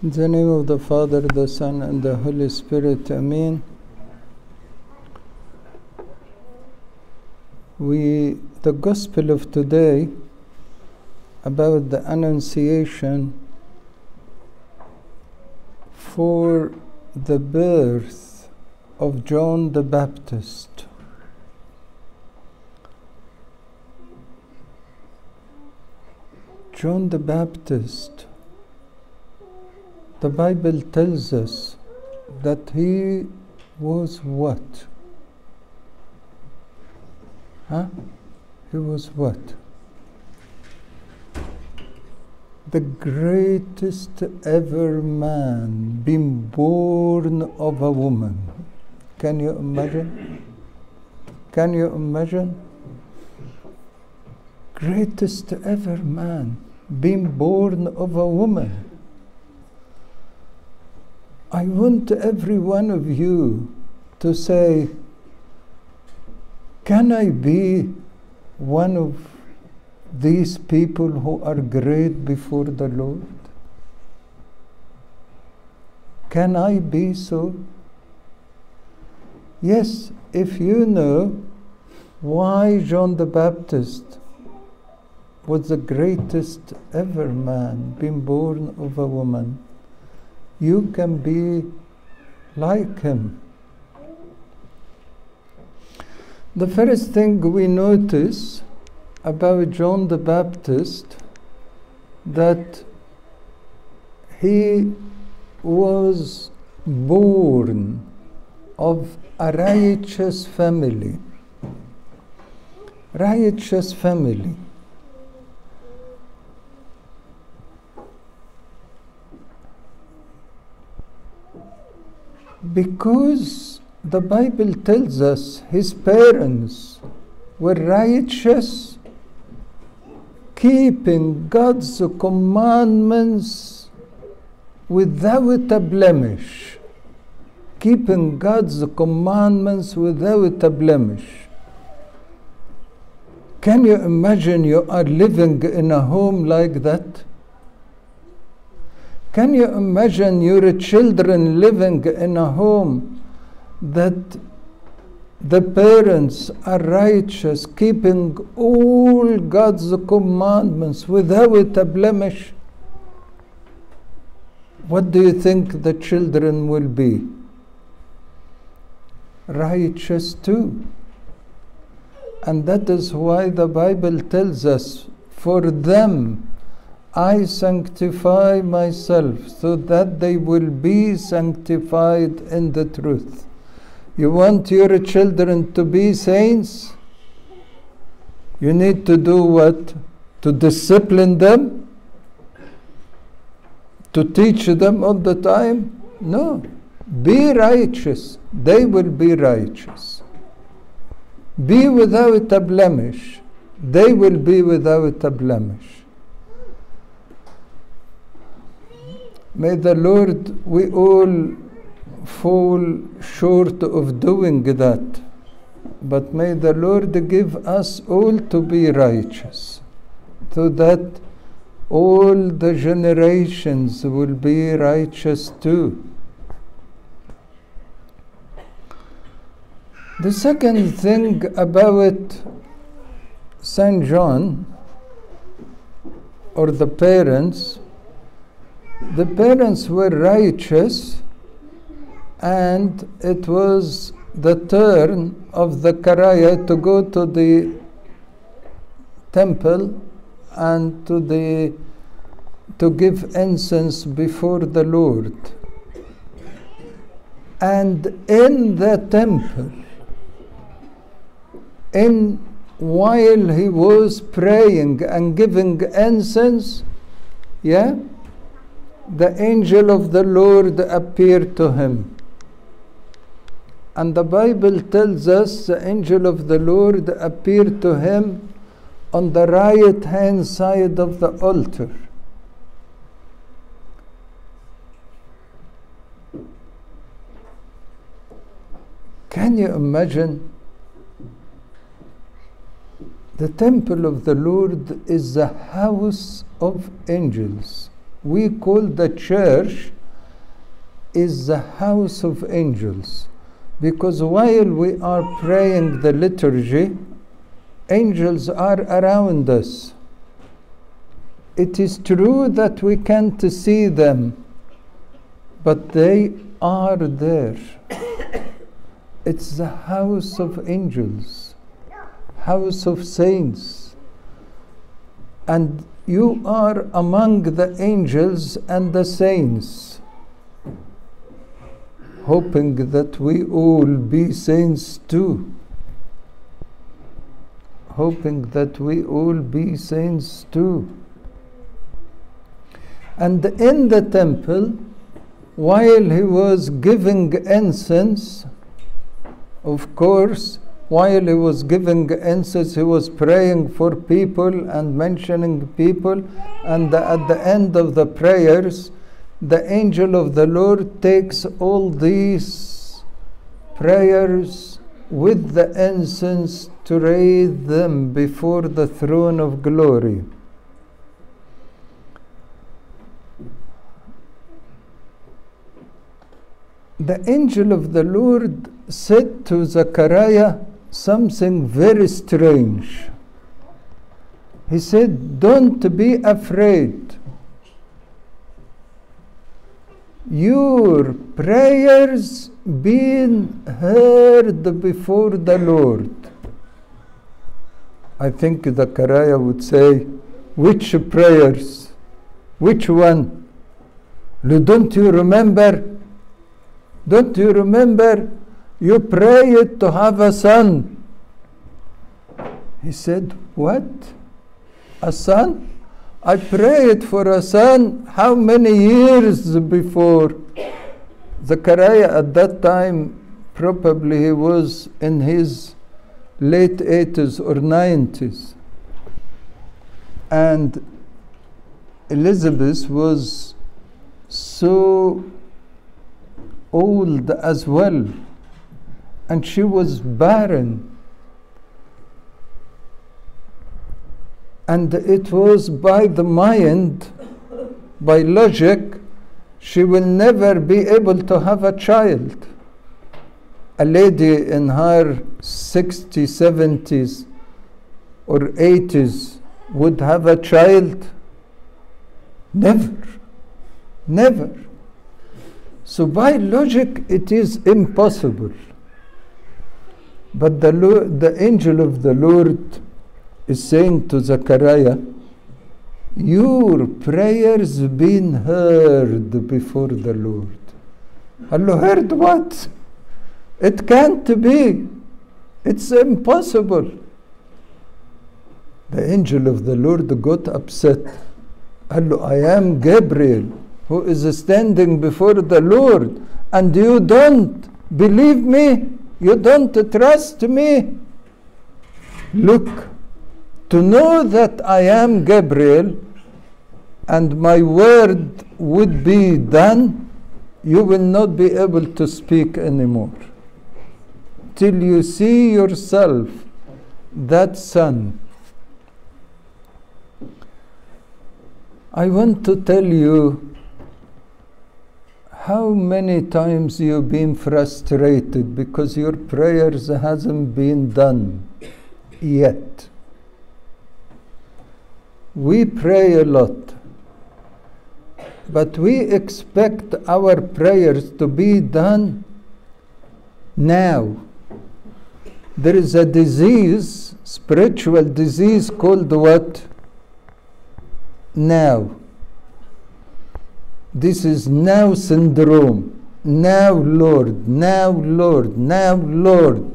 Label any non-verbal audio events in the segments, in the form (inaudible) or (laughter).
In the name of the Father, the Son, and the Holy Spirit, Amen. We, the Gospel of today about the Annunciation for the birth of John the Baptist. John the Baptist, the Bible tells us that he was what? Huh? He was what? The greatest ever man being born of a woman. Can you imagine? Can you imagine? Greatest ever man being born of a woman. I want every one of you to say, Can I be one of these people who are great before the Lord? Can I be so? Yes, if you know why John the Baptist was the greatest ever man, been born of a woman, you can be like him. The first thing we notice about John the Baptist that he was born of a righteous family. Righteous family. Because the Bible tells us his parents were righteous, keeping God's commandments without a blemish. Keeping God's commandments without a blemish. Can you imagine you are living in a home like that? Can you imagine your children living in a home that the parents are righteous, keeping all God's commandments without a blemish? What do you think the children will be? Righteous too. And that is why the Bible tells us for them I sanctify myself so that they will be sanctified in the truth. You want your children to be saints? You need to do what? To discipline them? To teach them all the time? No. Be righteous. They will be righteous. Be without a blemish. They will be without a blemish. May the Lord, we all fall short of doing that. But may the Lord give us all to be righteous, so that all the generations will be righteous too. The second thing about Saint John, or the parents, the parents were righteous and it was the turn of Zechariah to go to the temple and to the to give incense before the Lord. And in the temple, in while he was praying and giving incense, yeah, the angel of the Lord appeared to him. And the Bible tells us the angel of the Lord appeared to him on the right hand side of the altar. Can you imagine? The temple of the Lord is the house of angels we call the church is the house of angels. Because while we are praying the liturgy, angels are around us. It is true that we can't see them, but they are there. (coughs) It's the house of angels, house of saints. And you are among the angels and the saints, hoping that we all be saints too. Hoping that we all be saints too. And in the temple, while he was giving incense, of course, while he was giving incense, he was praying for people and mentioning people. And at the end of the prayers, the angel of the Lord takes all these prayers with the incense to raise them before the throne of glory. The angel of the Lord said to Zechariah something very strange. He said, Don't be afraid. Your prayers being heard before the Lord. I think Zechariah would say, Which prayers? Which one? Don't you remember? Don't you remember? You prayed to have a son. He said, What? A son? I prayed for a son how many years before? Zechariah at that time, probably he was in his late 80s or 90s. And Elizabeth was so old as well, and she was barren. And it was by the mind, by logic, she will never be able to have a child. A lady in her 60s, 70s, or 80s would have a child? Never. Never. So, by logic, it is impossible. But the, the angel of the Lord is saying to Zechariah, Your prayers been heard before the Lord. Allah heard what? It can't be. It's impossible. The angel of the Lord got upset. Allah, I am Gabriel who is standing before the Lord, and you don't believe me, you don't trust me. Look, to know that I am Gabriel and my word would be done, you will not be able to speak anymore. Till you see yourself that son. I want to tell you how many times you've been frustrated because your prayers hasn't been done yet. We pray a lot, but we expect our prayers to be done now. There is a disease, spiritual disease called what? Now. This is now syndrome. Now, Lord, now, Lord, now, Lord.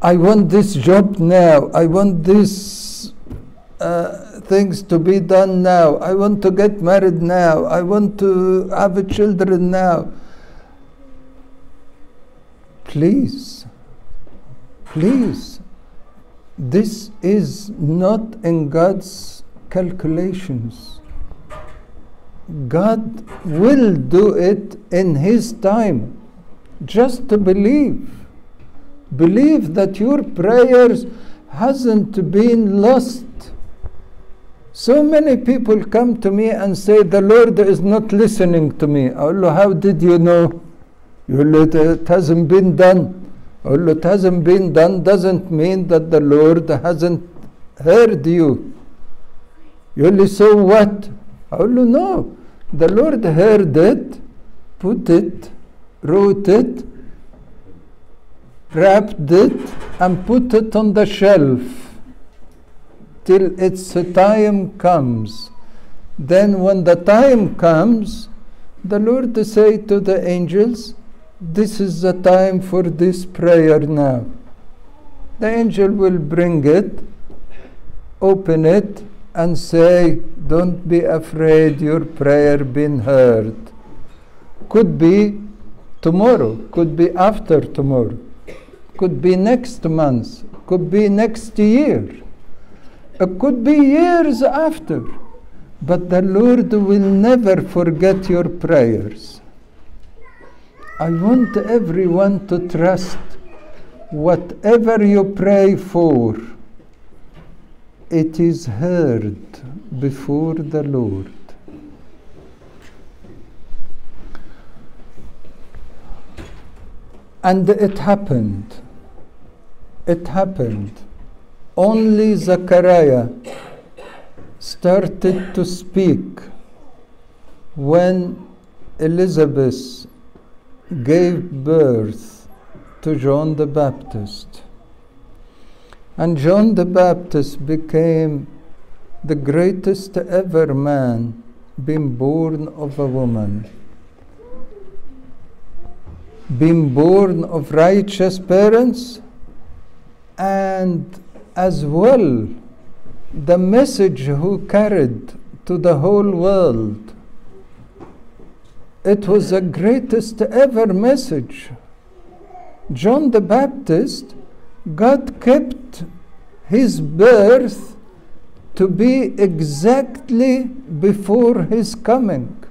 I want this job now. I want these uh, things to be done now. I want to get married now. I want to have children now. Please, please, this is not in God's calculations. God will do it in His time. Just to believe. Believe that your prayers hasn't been lost. So many people come to me and say, The Lord is not listening to me. Allah, how did you know? It hasn't been done. Allah, it hasn't been done doesn't mean that the Lord hasn't heard you. You only so what? Allah, know. The Lord heard it, put it, wrote it, wrapped it, and put it on the shelf till its time comes. Then, when the time comes, the Lord say to the angels, This is the time for this prayer now. The angel will bring it, open it, and say, Don't be afraid, your prayer been heard. Could be tomorrow, could be after tomorrow, could be next month, could be next year, it could be years after. But the Lord will never forget your prayers. I want everyone to trust whatever you pray for it is heard before the Lord. And it happened. It happened. Only Zechariah started to speak when Elizabeth gave birth to John the Baptist. And John the Baptist became the greatest ever man being born of a woman. Being born of righteous parents and as well the message who carried to the whole world. It was the greatest ever message. John the Baptist God kept his birth to be exactly before his coming.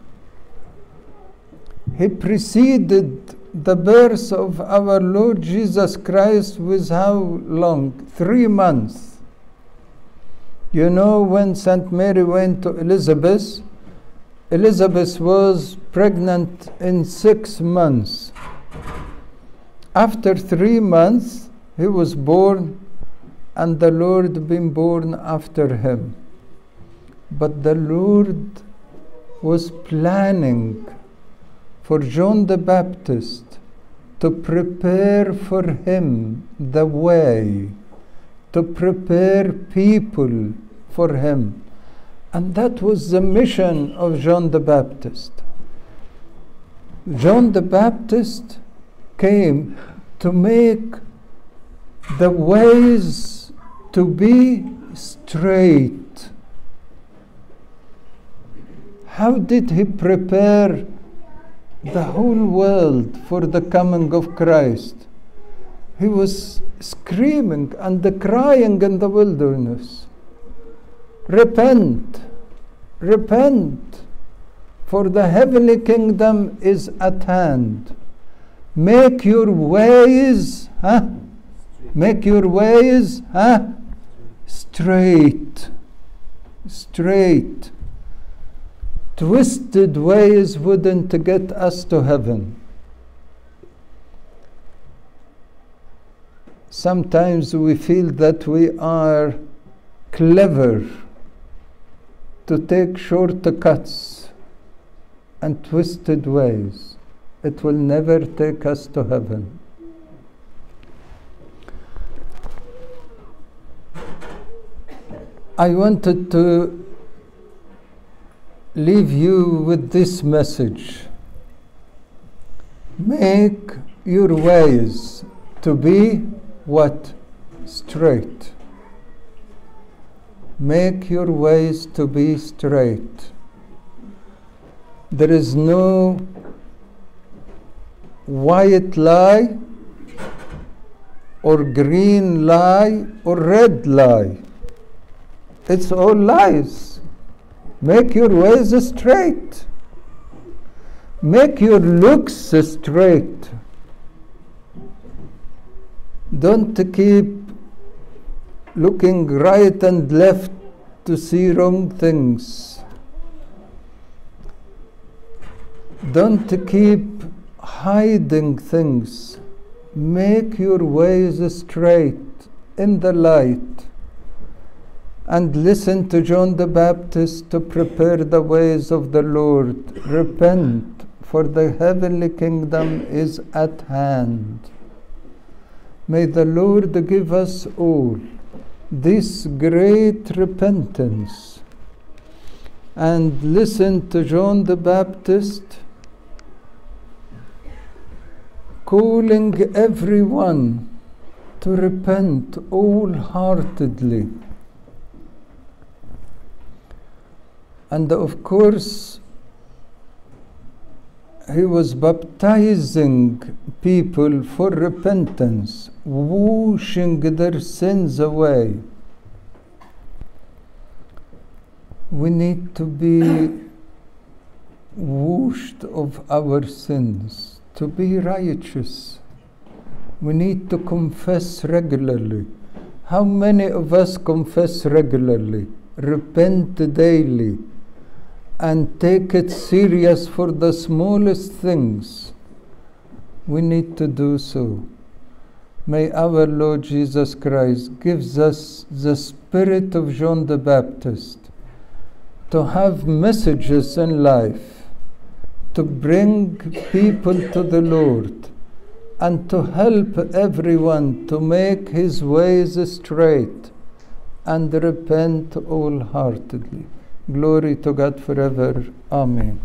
He preceded the birth of our Lord Jesus Christ with how long? Three months. You know, when St. Mary went to Elizabeth, Elizabeth was pregnant in six months. After three months, he was born, and the Lord been born after him. But the Lord was planning for John the Baptist to prepare for him the way, to prepare people for him. And that was the mission of John the Baptist. John the Baptist came to make the ways to be straight. How did he prepare the whole world for the coming of Christ? He was screaming and crying in the wilderness Repent, repent, for the heavenly kingdom is at hand. Make your ways, huh? Make your ways huh? straight. Straight. Twisted ways wouldn't get us to heaven. Sometimes we feel that we are clever to take shortcuts and twisted ways. It will never take us to heaven. I wanted to leave you with this message. Make your ways to be what? Straight. Make your ways to be straight. There is no white lie or green lie or red lie. It's all lies. Make your ways straight. Make your looks straight. Don't keep looking right and left to see wrong things. Don't keep hiding things. Make your ways straight in the light. And listen to John the Baptist to prepare the ways of the Lord. Repent, for the heavenly kingdom is at hand. May the Lord give us all this great repentance and listen to John the Baptist calling everyone to repent wholeheartedly. And of course, he was baptizing people for repentance, washing their sins away. We need to be washed of our sins, to be righteous. We need to confess regularly. How many of us confess regularly, repent daily? And take it serious for the smallest things, we need to do so. May our Lord Jesus Christ gives us the spirit of John the Baptist to have messages in life, to bring people to the Lord, and to help everyone to make his ways straight and repent wholeheartedly. Glory to God forever. Amen.